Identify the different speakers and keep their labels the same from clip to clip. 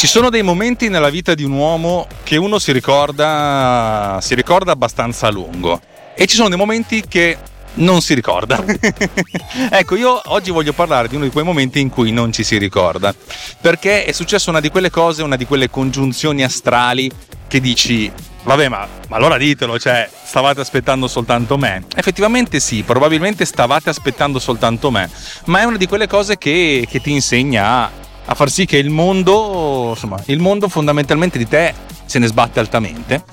Speaker 1: Ci sono dei momenti nella vita di un uomo che uno si ricorda, si ricorda abbastanza a lungo e ci sono dei momenti che non si ricorda. ecco, io oggi voglio parlare di uno di quei momenti in cui non ci si ricorda, perché è successa una di quelle cose, una di quelle congiunzioni astrali che dici, vabbè, ma, ma allora ditelo, cioè, stavate aspettando soltanto me? Effettivamente sì, probabilmente stavate aspettando soltanto me, ma è una di quelle cose che, che ti insegna a far sì che il mondo, insomma, il mondo fondamentalmente di te se ne sbatte altamente,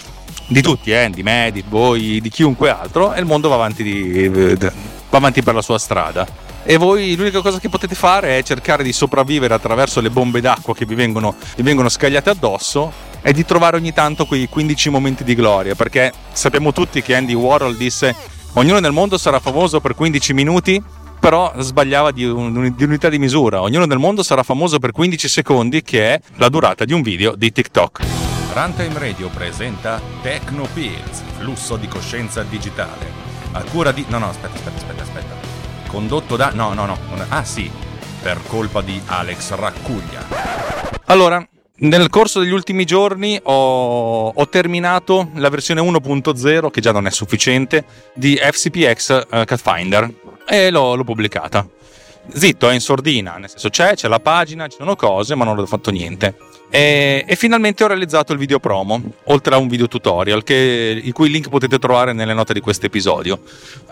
Speaker 1: di tutti, eh, di me, di voi, di chiunque altro, e il mondo va avanti, di, va avanti per la sua strada. E voi l'unica cosa che potete fare è cercare di sopravvivere attraverso le bombe d'acqua che vi vengono, vi vengono scagliate addosso e di trovare ogni tanto quei 15 momenti di gloria, perché sappiamo tutti che Andy Warhol disse ognuno nel mondo sarà famoso per 15 minuti però sbagliava di, un, di, unità di misura. Ognuno nel mondo sarà famoso per 15 secondi, che è la durata di un video di TikTok.
Speaker 2: Runtime Radio presenta Techno Pills, flusso di coscienza digitale. A cura di. No, no, aspetta, aspetta, aspetta, aspetta. Condotto da. No, no, no. Ah, sì. Per colpa di Alex Raccuglia.
Speaker 1: Allora, nel corso degli ultimi giorni ho, ho, terminato la versione 1.0, che già non è sufficiente, di FCPX uh, Catfinder e l'ho, l'ho pubblicata. Zitto, è in sordina, nel senso c'è, c'è la pagina, ci sono cose, ma non ho fatto niente. E, e, finalmente ho realizzato il video promo, oltre a un video tutorial, che, il cui link potete trovare nelle note di questo episodio.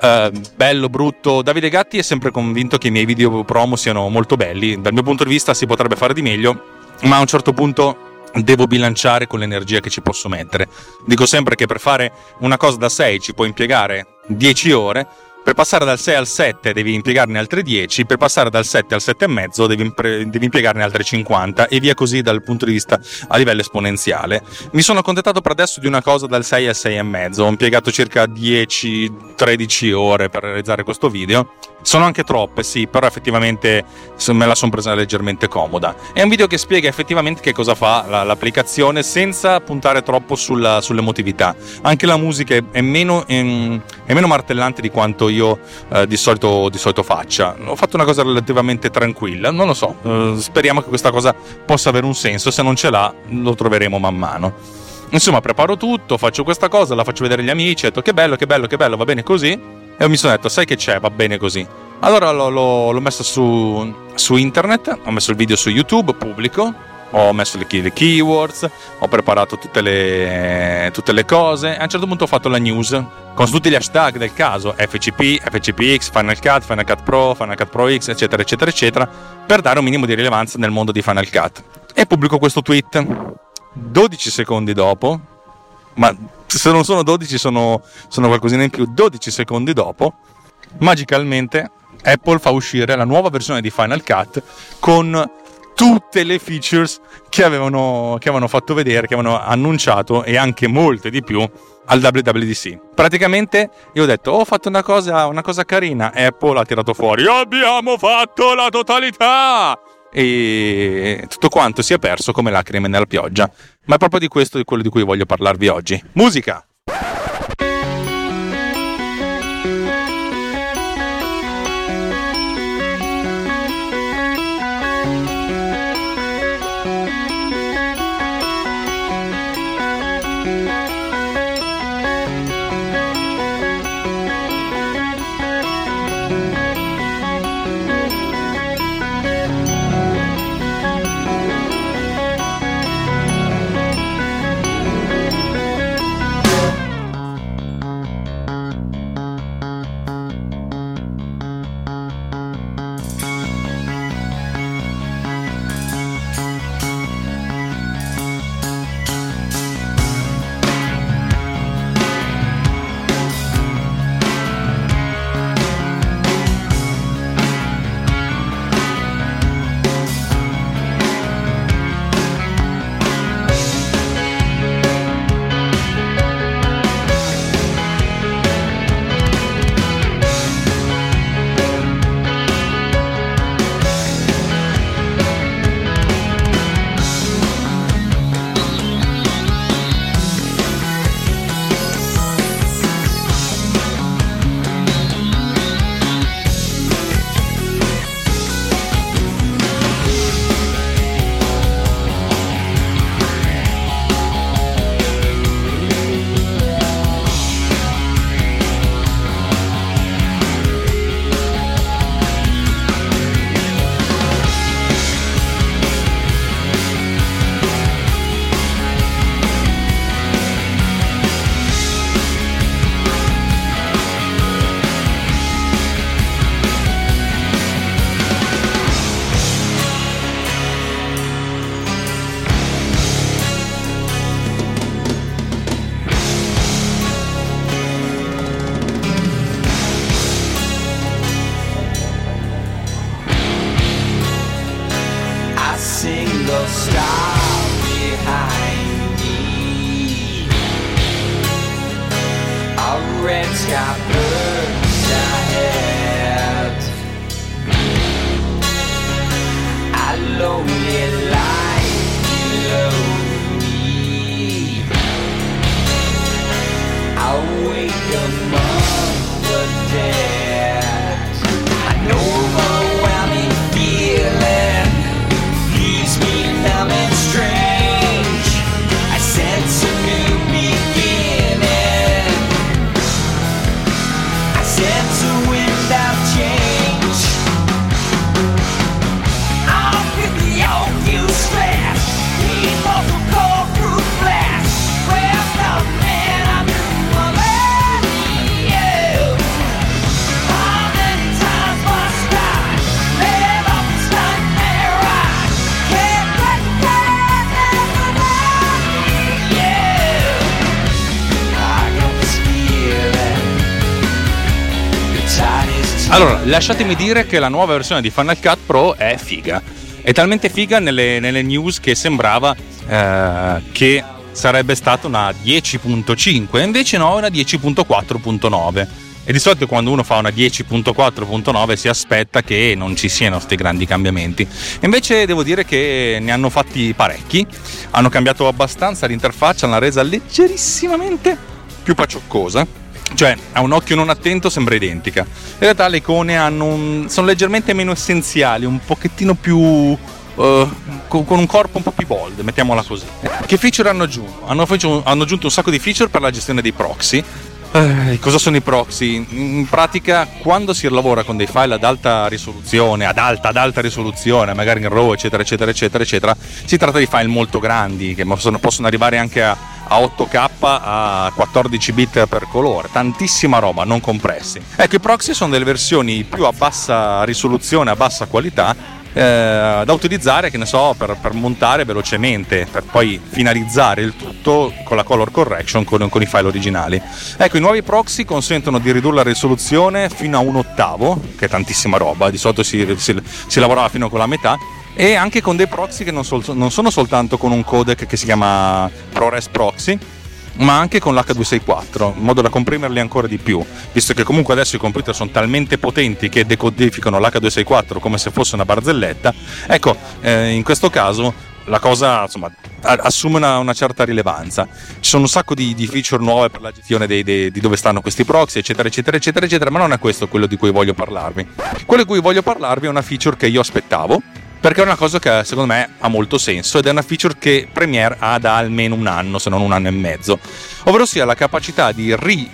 Speaker 1: Uh, bello, brutto. Davide Gatti è sempre convinto che i miei video promo siano molto belli. Dal mio punto di vista si potrebbe fare di meglio, ma a un certo punto devo bilanciare con l'energia che ci posso mettere. Dico sempre che per fare una cosa da 6 ci può impiegare 10 ore, per passare dal 6 al 7 devi impiegarne altre 10, per passare dal 7 al 7,5 devi, devi impiegarne altre 50 e via così dal punto di vista a livello esponenziale. Mi sono accontentato per adesso di una cosa dal 6 al 6,5, ho impiegato circa 10-13 ore per realizzare questo video sono anche troppe, sì, però effettivamente me la sono presa leggermente comoda. È un video che spiega effettivamente che cosa fa l'applicazione senza puntare troppo sulla, sull'emotività. Anche la musica è meno, è meno martellante di quanto io eh, di, solito, di, solito, faccia. Ho fatto una cosa relativamente tranquilla, non lo so. Eh, speriamo che questa cosa possa avere un senso. Se non ce l'ha, lo troveremo man mano. Insomma, preparo tutto, faccio questa cosa, la faccio vedere agli amici, ho detto che bello, che bello, che bello, va bene così e mi sono detto, sai che c'è, va bene così. Allora l'ho, l'ho, l'ho messo su, su, internet, ho messo il video su YouTube pubblico, ho messo le, le keywords, ho preparato tutte le, tutte le, cose a un certo punto ho fatto la news con tutti gli hashtag del caso, FCP, FCPX, Final Cut, Final Cut Pro, Final Cut Pro X, eccetera, eccetera, eccetera, per dare un minimo di rilevanza nel mondo di Final Cut. E pubblico questo tweet. 12 secondi dopo, ma se non sono 12 sono, sono qualcosina in più, 12 secondi dopo, magicalmente Apple fa uscire la nuova versione di Final Cut con tutte le features che avevano, che avevano fatto vedere, che avevano annunciato e anche molte di più al WWDC. Praticamente io ho detto, oh, ho fatto una cosa, una cosa carina, Apple ha tirato fuori, abbiamo fatto la totalità! E tutto quanto si è perso come lacrime nella pioggia. Ma è proprio di questo di quello di cui voglio parlarvi oggi. Musica!
Speaker 3: A
Speaker 1: Allora, lasciatemi dire che la nuova versione di Final Cut Pro è figa. È talmente figa nelle, nelle news che sembrava eh, che sarebbe stata una 10.5, invece no, è una 10.4.9. E di solito quando uno fa una 10.4.9 si aspetta che non ci siano questi grandi cambiamenti. Invece devo dire che ne hanno fatti parecchi, hanno cambiato abbastanza l'interfaccia, l'hanno resa leggerissimamente più pacioccosa. Cioè, a un occhio non attento sembra identica. In realtà le icone un- sono leggermente meno essenziali, un pochettino più. eh, con, con un corpo un po' più bold, mettiamola così. Che feature hanno aggiunto? Hanno, hanno aggiunto un sacco di feature per la gestione dei proxy. Eh, cosa sono i proxy? In pratica, quando si lavora con dei file ad alta risoluzione, ad alta, ad alta risoluzione, magari in RAW, eccetera, eccetera, eccetera, eccetera, si tratta di file molto grandi che possono, possono arrivare anche a, a 8K a 14 bit per colore, tantissima roba, non compressi. Ecco, i proxy sono delle versioni più a bassa risoluzione, a bassa qualità, eh, da utilizzare, che ne so, per, per montare velocemente, per poi finalizzare il tutto con la color correction con, con i file originali. Ecco, i nuovi proxy consentono di ridurre la risoluzione fino a un ottavo, che è tantissima roba, di solito si, si- si lavorava fino con la metà, e anche con dei proxy che non, sol- non sono soltanto con un codec che si chiama ProRes Proxy, ma anche con l'H264, in modo da comprimerli ancora di più, visto che comunque adesso i computer sono talmente potenti che decodificano l'H264 come se fosse una barzelletta. Ecco, eh, in questo caso la cosa insomma, assume una, una certa rilevanza. Ci sono un sacco di, di feature nuove per la gestione dei- dei- di dove stanno questi proxy, eccetera, eccetera, eccetera, eccetera, ma non è questo quello di cui voglio parlarvi. Quello di cui voglio parlarvi è una feature che io aspettavo, perché è una cosa che secondo me ha molto senso ed è una feature che Premiere ha da almeno un anno, se non un anno e mezzo, ovvero sia la capacità di ri-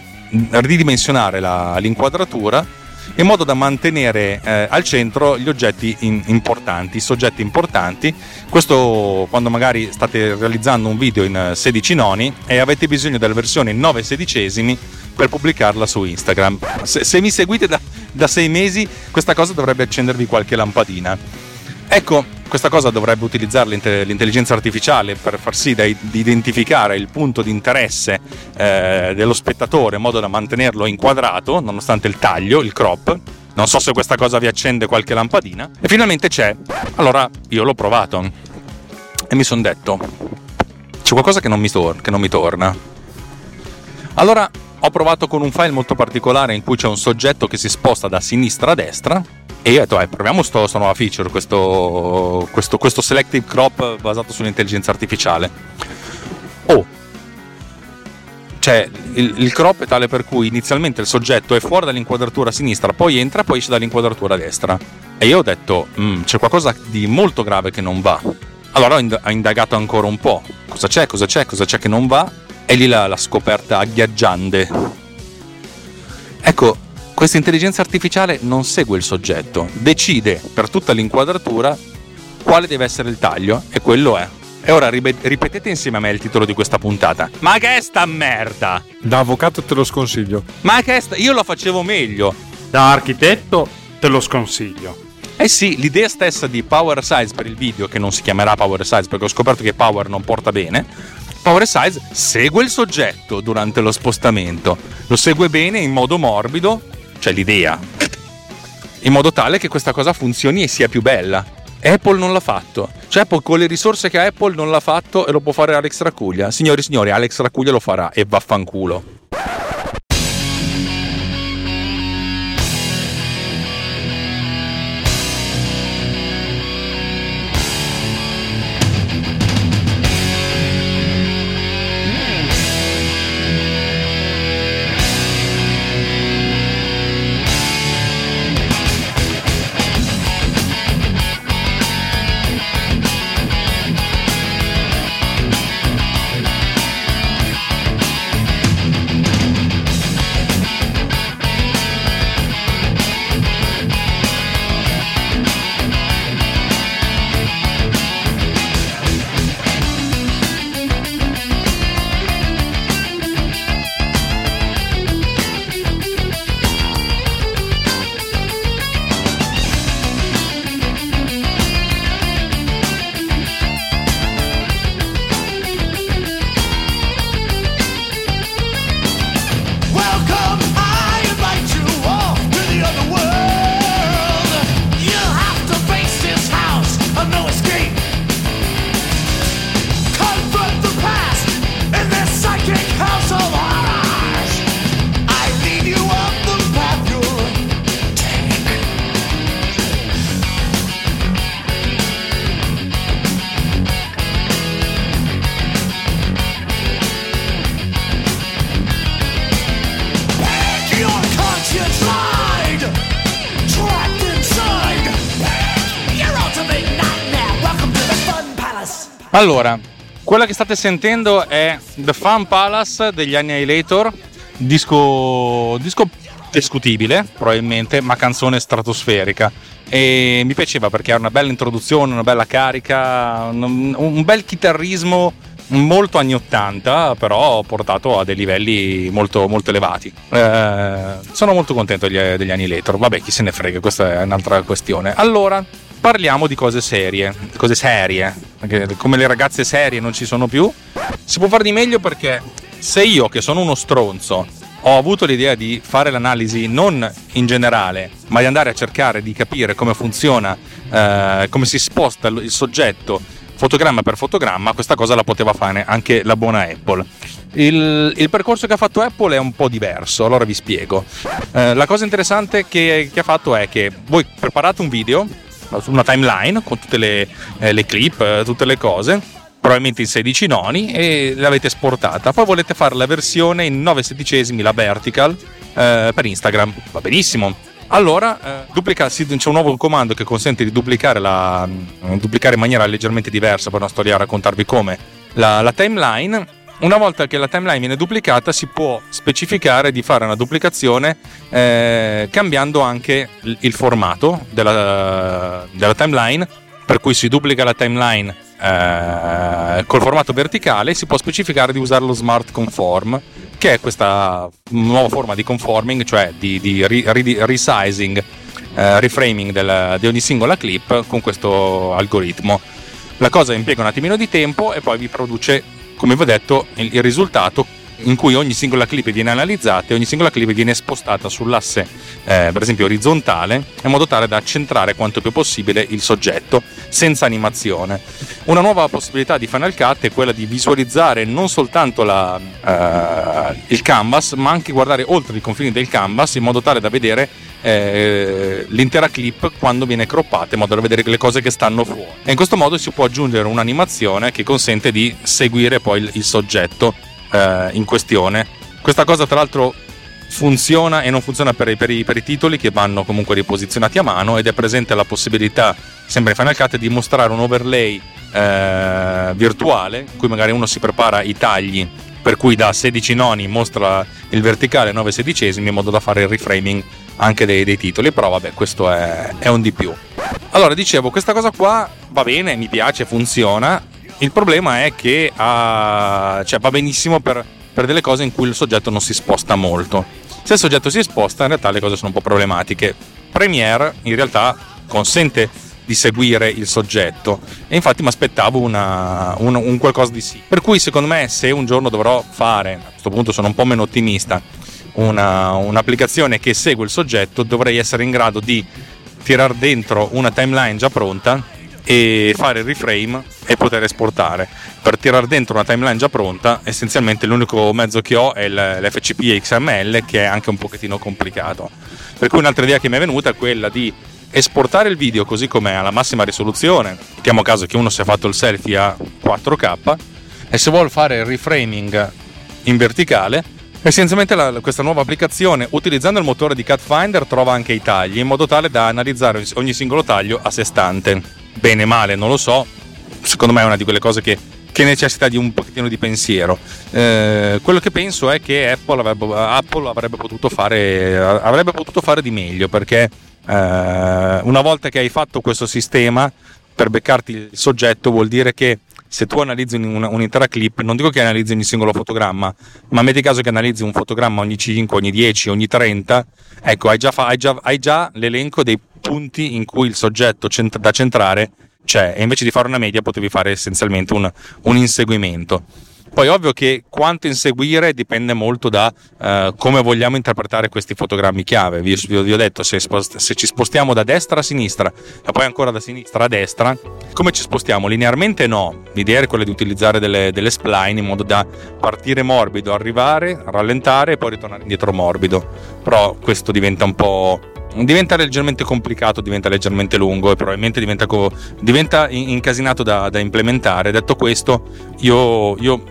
Speaker 1: ridimensionare la- l'inquadratura in modo da mantenere eh, al centro gli oggetti in- importanti, i soggetti importanti. Questo quando magari state realizzando un video in eh, 16 noni e avete bisogno della versione in 9 sedicesimi per pubblicarla su Instagram. Se, se mi seguite da, da sei mesi, questa cosa dovrebbe accendervi qualche lampadina. Ecco, questa cosa dovrebbe utilizzare l'inte- l'intelligenza artificiale per far sì di identificare il punto di interesse eh, dello spettatore in modo da mantenerlo inquadrato nonostante il taglio, il crop. Non so se questa cosa vi accende qualche lampadina. E finalmente c'è. Allora io l'ho provato e mi sono detto: c'è qualcosa che non mi, tor- che non mi torna. Allora ho provato con un file molto particolare in cui c'è un soggetto che si sposta da sinistra a destra e io ho detto, "Eh, proviamo sto, sta nuova feature, questo, questo, questo selective crop basato sull'intelligenza artificiale. Oh, cioè il, il crop è tale per cui inizialmente il soggetto è fuori dall'inquadratura sinistra, poi entra, poi esce dall'inquadratura destra. E io ho detto, "Mm, c'è qualcosa di molto grave che non va. Allora ho, ho indagato ancora un po'. Cosa c'è, cosa c'è, cosa c'è che non va? E lì la, la scoperta agghiaggiante. Ecco, questa intelligenza artificiale non segue il soggetto, decide per tutta l'inquadratura quale deve essere il taglio e quello è. E ora ripetete insieme a me il titolo di questa puntata. Ma che è sta merda?
Speaker 4: Da avvocato te lo sconsiglio.
Speaker 1: Ma che è sta... Io lo facevo meglio.
Speaker 5: Da architetto te lo sconsiglio.
Speaker 1: Eh sì, l'idea stessa di Power Size per il video, che non si chiamerà Power Size perché ho scoperto che Power non porta bene. Power Size segue il soggetto durante lo spostamento, lo segue bene in modo morbido, cioè l'idea, in modo tale che questa cosa funzioni e sia più bella. Apple non l'ha fatto. Cioè Apple con le risorse che ha Apple non l'ha fatto e lo può fare Alex Racuglia. Signori e signori, Alex Racuglia lo farà e vaffanculo. Allora, quella che state sentendo è The Fun Palace degli Annihilator, disco, disco discutibile probabilmente, ma canzone stratosferica. E mi piaceva perché ha una bella introduzione, una bella carica, un, un bel chitarrismo molto anni 80, però portato a dei livelli molto, molto elevati. Eh, sono molto contento degli, degli Annihilator. Vabbè, chi se ne frega, questa è un'altra questione. Allora, parliamo di cose serie, cose serie, perché come le ragazze serie non ci sono più, si può fare di meglio perché se io che sono uno stronzo ho avuto l'idea di fare l'analisi non in generale, ma di andare a cercare di capire come funziona, eh, come si sposta il soggetto fotogramma per fotogramma, questa cosa la poteva fare anche la buona Apple. Il, il percorso che ha fatto Apple è un po' diverso, allora vi spiego. Eh, la cosa interessante che, che ha fatto è che voi preparate un video una timeline con tutte le, eh, le clip, eh, tutte le cose, probabilmente in 16 noni, e l'avete esportata. Poi volete fare la versione in 9 sedicesimi, la vertical, eh, per Instagram. Va benissimo. Allora, eh, duplica- c'è un nuovo comando che consente di duplicare, la, mm, duplicare in maniera leggermente diversa, poi non sto a raccontarvi come, la, la timeline. Una volta che la timeline viene duplicata si può specificare di fare una duplicazione eh, cambiando anche il, formato della, della timeline, per cui si duplica la timeline eh, col formato verticale si può specificare di usare lo smart conform che è questa nuova forma di conforming cioè di, di ri- ri- resizing eh, reframing del- di ogni singola clip con questo algoritmo. La cosa impiega un attimino di tempo e poi vi produce come vi ho detto il, risultato in cui ogni singola clip viene analizzata e ogni singola clip viene spostata sull'asse eh, per esempio orizzontale in modo tale da centrare quanto più possibile il soggetto senza animazione. Una nuova possibilità di Final Cut è quella di visualizzare non soltanto la, eh, il canvas ma anche guardare oltre i confini del canvas in modo tale da vedere eh, l'intera clip quando viene croppata in modo da vedere le cose che stanno fuori. E in questo modo si può aggiungere un'animazione che consente di seguire poi il, il soggetto eh, in questione. Questa cosa, tra l'altro, funziona e non funziona per i, per i- per i titoli che vanno comunque riposizionati a mano ed è presente la possibilità, sempre in Final Cut, di mostrare un overlay eh, virtuale in cui magari uno si prepara i tagli per cui da 16 noni mostra il verticale 9 sedicesimi in modo da fare il reframing anche dei, dei titoli però vabbè questo è, è un di più allora dicevo questa cosa qua va bene mi piace funziona il problema è che ha- cioè, va benissimo per, per delle cose in cui il soggetto non si sposta molto. Se il soggetto si sposta, in realtà le cose sono un po' problematiche. Premiere in realtà consente di seguire il soggetto e infatti mi aspettavo un, un qualcosa di sì. Per cui secondo me se un giorno dovrò fare, a questo punto sono un po' meno ottimista, una- un'applicazione che segue il soggetto, dovrei essere in grado di tirar dentro una timeline già pronta e fare il reframe e poter esportare. Per tirare dentro una timeline già pronta, essenzialmente l'unico mezzo che ho è l'FCP XML che è anche un pochettino complicato. Per cui un'altra idea che mi è venuta è quella di esportare il video così com'è alla massima risoluzione. Mettiamo caso che uno si è fatto il selfie a 4K e se vuole fare il reframing in verticale, essenzialmente la- questa nuova applicazione, utilizzando il motore di CutFinder, trova anche i tagli in modo tale da analizzare ogni singolo taglio a sé stante. Bene, male, non lo so. Secondo me è una di quelle cose che, che necessita di un pochettino di pensiero. Eh, quello che penso è che Apple avrebbe, Apple avrebbe potuto fare, avrebbe potuto fare di meglio perché eh, una volta che hai fatto questo sistema per beccarti il soggetto vuol dire che se tu analizzi un- un'intera clip, non dico che analizzi ogni singolo fotogramma, ma metti caso che analizzi un fotogramma ogni 5, ogni 10, ogni 30, ecco, hai già, fa- hai già- hai già l'elenco dei punti in cui il soggetto cent- da centrare c'è, e invece di fare una media potevi fare essenzialmente un, un inseguimento. Poi ovvio che quanto inseguire dipende molto da eh, come vogliamo interpretare questi fotogrammi chiave. Vi, vi ho- detto, se, spost- se ci spostiamo da destra a sinistra e poi ancora da sinistra a destra, come ci spostiamo? Linearmente no. L'idea è quella di utilizzare delle, delle spline in modo da partire morbido, arrivare, rallentare e poi ritornare indietro morbido. Però questo diventa un po'... Diventa leggermente complicato, diventa leggermente lungo e probabilmente diventa, co- diventa in- incasinato da, da implementare. Detto questo, io, io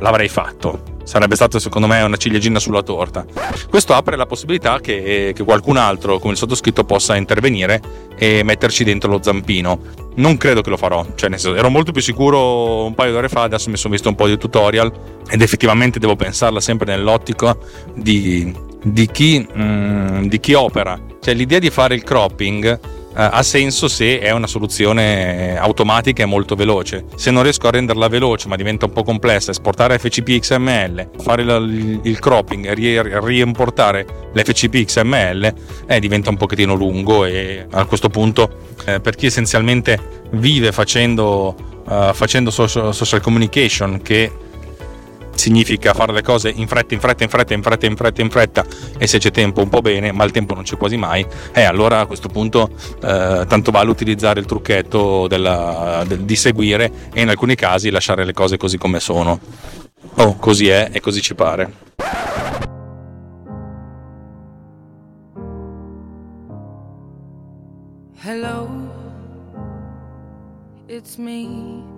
Speaker 1: l'avrei fatto. Sarebbe stato secondo me una ciliegina sulla torta. Questo apre la possibilità che, che qualcun altro, come il sottoscritto, possa intervenire e metterci dentro lo zampino. Non credo che lo farò, cioè nel senso, ero molto più sicuro un paio d'ore fa, adesso mi sono visto un po' di tutorial ed effettivamente devo pensarla sempre nell'ottica di, di chi, mm, di chi opera. Cioè l'idea di fare il cropping eh, ha senso se è una soluzione automatica e molto veloce. Se non riesco a renderla veloce ma diventa un po' complessa, esportare FCP XML, fare il, il cropping e ri- riimportare l'FCP XML eh, diventa un pochettino lungo e a questo punto eh, per chi essenzialmente vive facendo, eh, facendo social, social communication che significa fare le cose in fretta, in fretta, in fretta, in fretta, in fretta, in fretta e se c'è tempo un po' bene, ma il tempo non c'è quasi mai, e allora a questo punto eh, tanto vale utilizzare il trucchetto della- del- di seguire e in alcuni casi lasciare le cose così come sono. Oh, così è e così ci pare.
Speaker 6: Hello, it's me.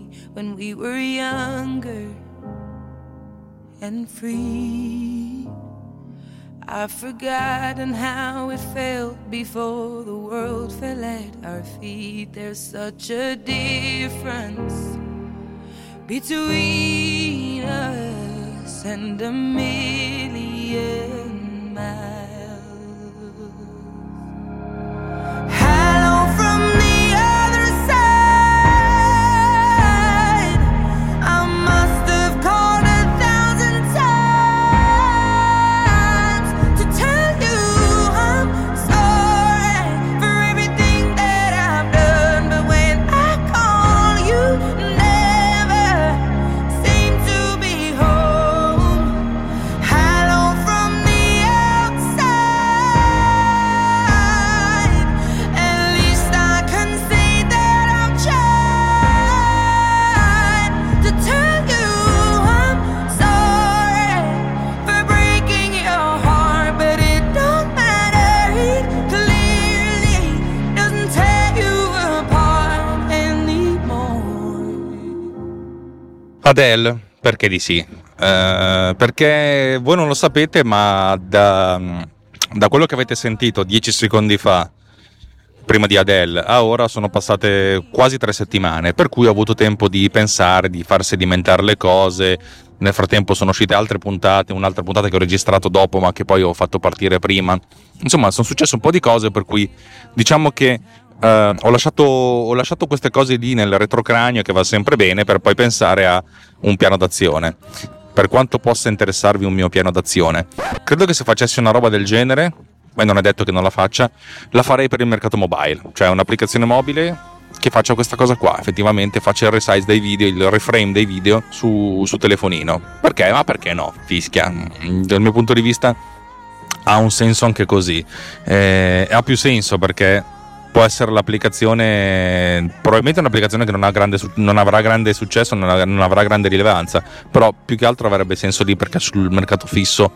Speaker 6: when we were younger and free. I've forgotten how it felt before the world fell at our feet. There's such a difference between us and a million miles.
Speaker 1: Adele, perché di sì? Eh, perché voi non lo sapete, ma da, da quello che avete sentito 10 secondi fa, prima di Adele, a ora sono passate quasi tre settimane, per cui ho avuto tempo di pensare, di far sedimentare le cose. Nel frattempo sono uscite altre puntate, un'altra puntata che ho registrato dopo, ma che poi ho fatto partire prima. Insomma, sono successe un po' di cose, per cui diciamo che eh, ho, lasciato, ho lasciato queste cose lì nel retrocranio che va sempre bene per poi pensare a un piano d'azione. Per quanto possa interessarvi un mio piano d'azione, credo che se facessi una roba del genere, ma non è detto che non la faccia, la farei per il mercato mobile, cioè un'applicazione mobile che faccia questa cosa qua, effettivamente faccia il resize dei video, il reframe dei video su, su telefonino. Perché? Ma perché no? Fischia. Dal mio punto di vista ha un senso anche così. Eh, ha più senso perché può essere l'applicazione, probabilmente un'applicazione che non, grande non avrà grande successo, non, ha- non avrà grande rilevanza, però più che altro avrebbe senso lì perché sul mercato fisso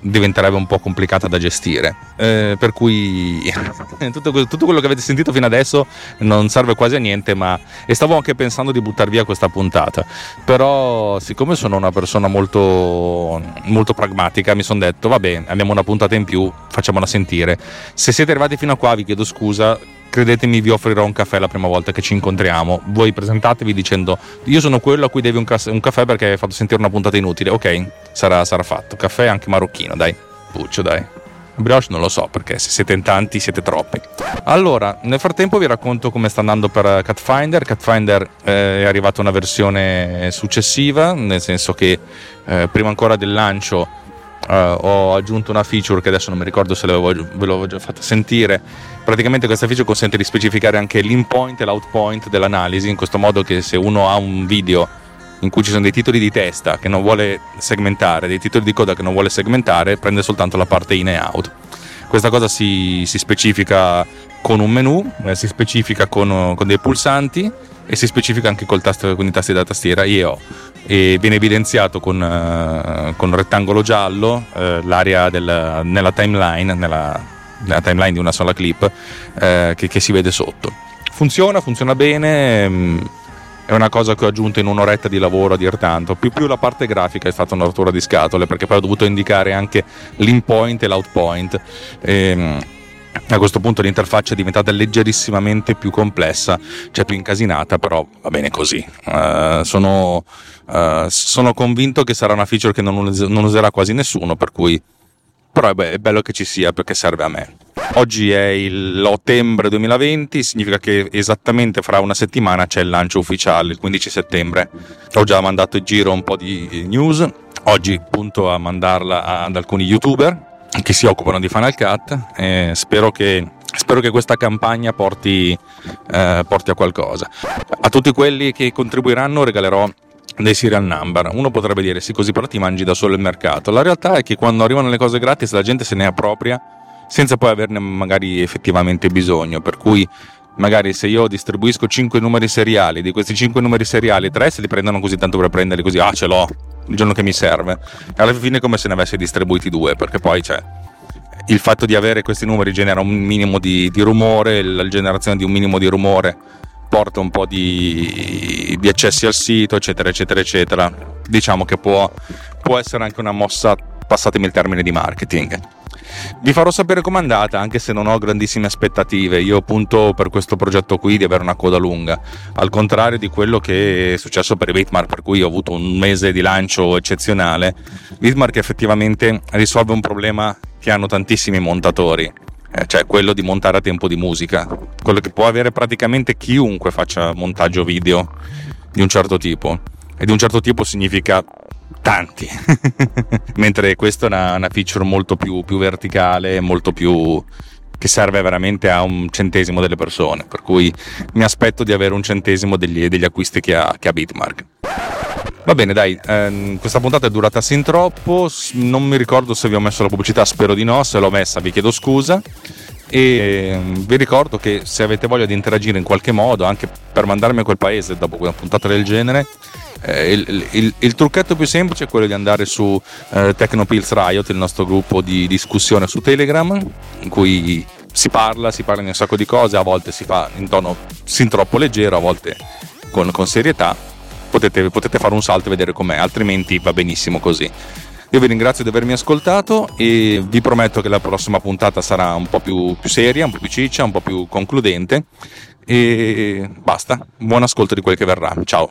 Speaker 1: diventerebbe un po' complicata da gestire. Eh, per cui tutto, tutto quello che avete sentito fino adesso non serve quasi a niente, ma e stavo anche pensando di buttare via questa puntata. Però, siccome sono una persona molto, molto pragmatica, mi sono detto: vabbè, abbiamo una puntata in più, facciamola sentire. Se siete arrivati fino a qua, vi chiedo scusa. Credetemi, vi offrirò un caffè la prima volta che ci incontriamo. Voi presentatevi dicendo: Io sono quello a cui devi un, cas- un caffè perché hai fatto sentire una puntata inutile. Ok, sarà, sarà fatto. Caffè anche marocchino, dai. Puccio, dai. Brioche non lo so perché se siete in tanti siete troppi. Allora, nel frattempo vi racconto come sta andando per Catfinder. Catfinder eh, è arrivata una versione successiva, nel senso che eh, prima ancora del lancio eh, ho aggiunto una feature che adesso non mi ricordo se ve l'avevo già fatta sentire. Praticamente questa feature consente di specificare anche l'in point e l'out point dell'analisi, in questo modo che se uno ha un video in cui ci sono dei titoli di testa che non vuole segmentare, dei titoli di coda che non vuole segmentare, prende soltanto la parte in e out. Questa cosa si, si specifica con un menu, eh, si specifica con, con dei pulsanti e si specifica anche tasto, con i tasti della tastiera IEO e viene evidenziato con, eh, con un rettangolo giallo eh, l'area del- nella timeline, nella, nella timeline di una sola clip eh, che, che si vede sotto. Funziona, funziona bene. mm, è una cosa che ho aggiunto in un'oretta di lavoro a dir tanto. Più più la parte grafica è stata una rottura di scatole perché poi ho dovuto indicare anche l'in point e l'out point. Ehm, a questo punto l'interfaccia è diventata leggerissimamente più complessa, cioè più incasinata, però va bene così. Eh, sono, eh, sono convinto che sarà una feature che non, us- non userà quasi nessuno, per cui però è, be- è bello che ci sia perché serve a me. Oggi è il ottobre 2020, significa che esattamente fra una settimana c'è il lancio ufficiale, il 15 settembre. Ho già mandato in giro un po' di news, oggi punto a mandarla ad alcuni youtuber che si occupano di Final Cut e spero che, spero che questa campagna porti, eh, porti a qualcosa. A tutti quelli che contribuiranno regalerò dei serial number. Uno potrebbe dire sì, così però ti mangi da solo il mercato. La realtà è che quando arrivano le cose gratis la gente se ne appropria senza poi averne magari effettivamente bisogno. Per cui magari se io distribuisco 5 numeri seriali, di questi 5 numeri seriali 3 se li prendono così tanto per prenderli così, ah ce l'ho, il giorno che mi serve. Alla fine è come se ne avessi distribuiti due, perché poi c'è il fatto di avere questi numeri genera un minimo di, di rumore, la generazione di un minimo di rumore porta un po' di, di accessi al sito, eccetera, eccetera, eccetera. Diciamo che può, può essere anche una mossa, passatemi il termine di marketing. Vi farò sapere com'è andata, anche se non ho grandissime aspettative. Io punto per questo progetto qui di avere una coda lunga, al contrario di quello che è successo per i Bitmark, per cui ho avuto un mese di lancio eccezionale. Bitmark effettivamente risolve un problema che hanno tantissimi montatori, eh, cioè quello di montare a tempo di musica, quello che può avere praticamente chiunque faccia montaggio video di un certo tipo. E di un certo tipo significa tanti, mentre questa è una, una feature molto più, più verticale, molto più che serve veramente a un centesimo delle persone, per cui mi aspetto di avere un centesimo degli, degli acquisti che ha, che ha Bitmark. Va bene, dai, ehm, questa puntata è durata sin troppo, non mi ricordo se vi ho messo la pubblicità, spero di no, se l'ho messa vi chiedo scusa e ehm, vi ricordo che se avete voglia di interagire in qualche modo, anche per mandarmi a quel paese dopo una puntata del genere, eh, il, il- il trucchetto più semplice è quello di andare su eh, Technopills Riot, il nostro gruppo di discussione su Telegram, in cui si parla, si parla di un sacco di cose, a volte si fa in tono sin troppo leggero, a volte con, con serietà. Potete, potete fare un salto e vedere com'è, altrimenti va benissimo così. Io vi ringrazio di avermi ascoltato e vi prometto che la prossima puntata sarà un po' più, più seria, un po' più ciccia, un po' più concludente. E basta. Buon ascolto di quel che verrà. Ciao.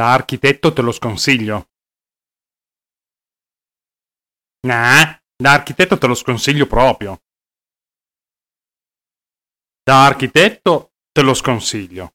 Speaker 5: Da architetto te lo sconsiglio. Nah, da architetto te lo sconsiglio proprio. Da architetto te lo sconsiglio.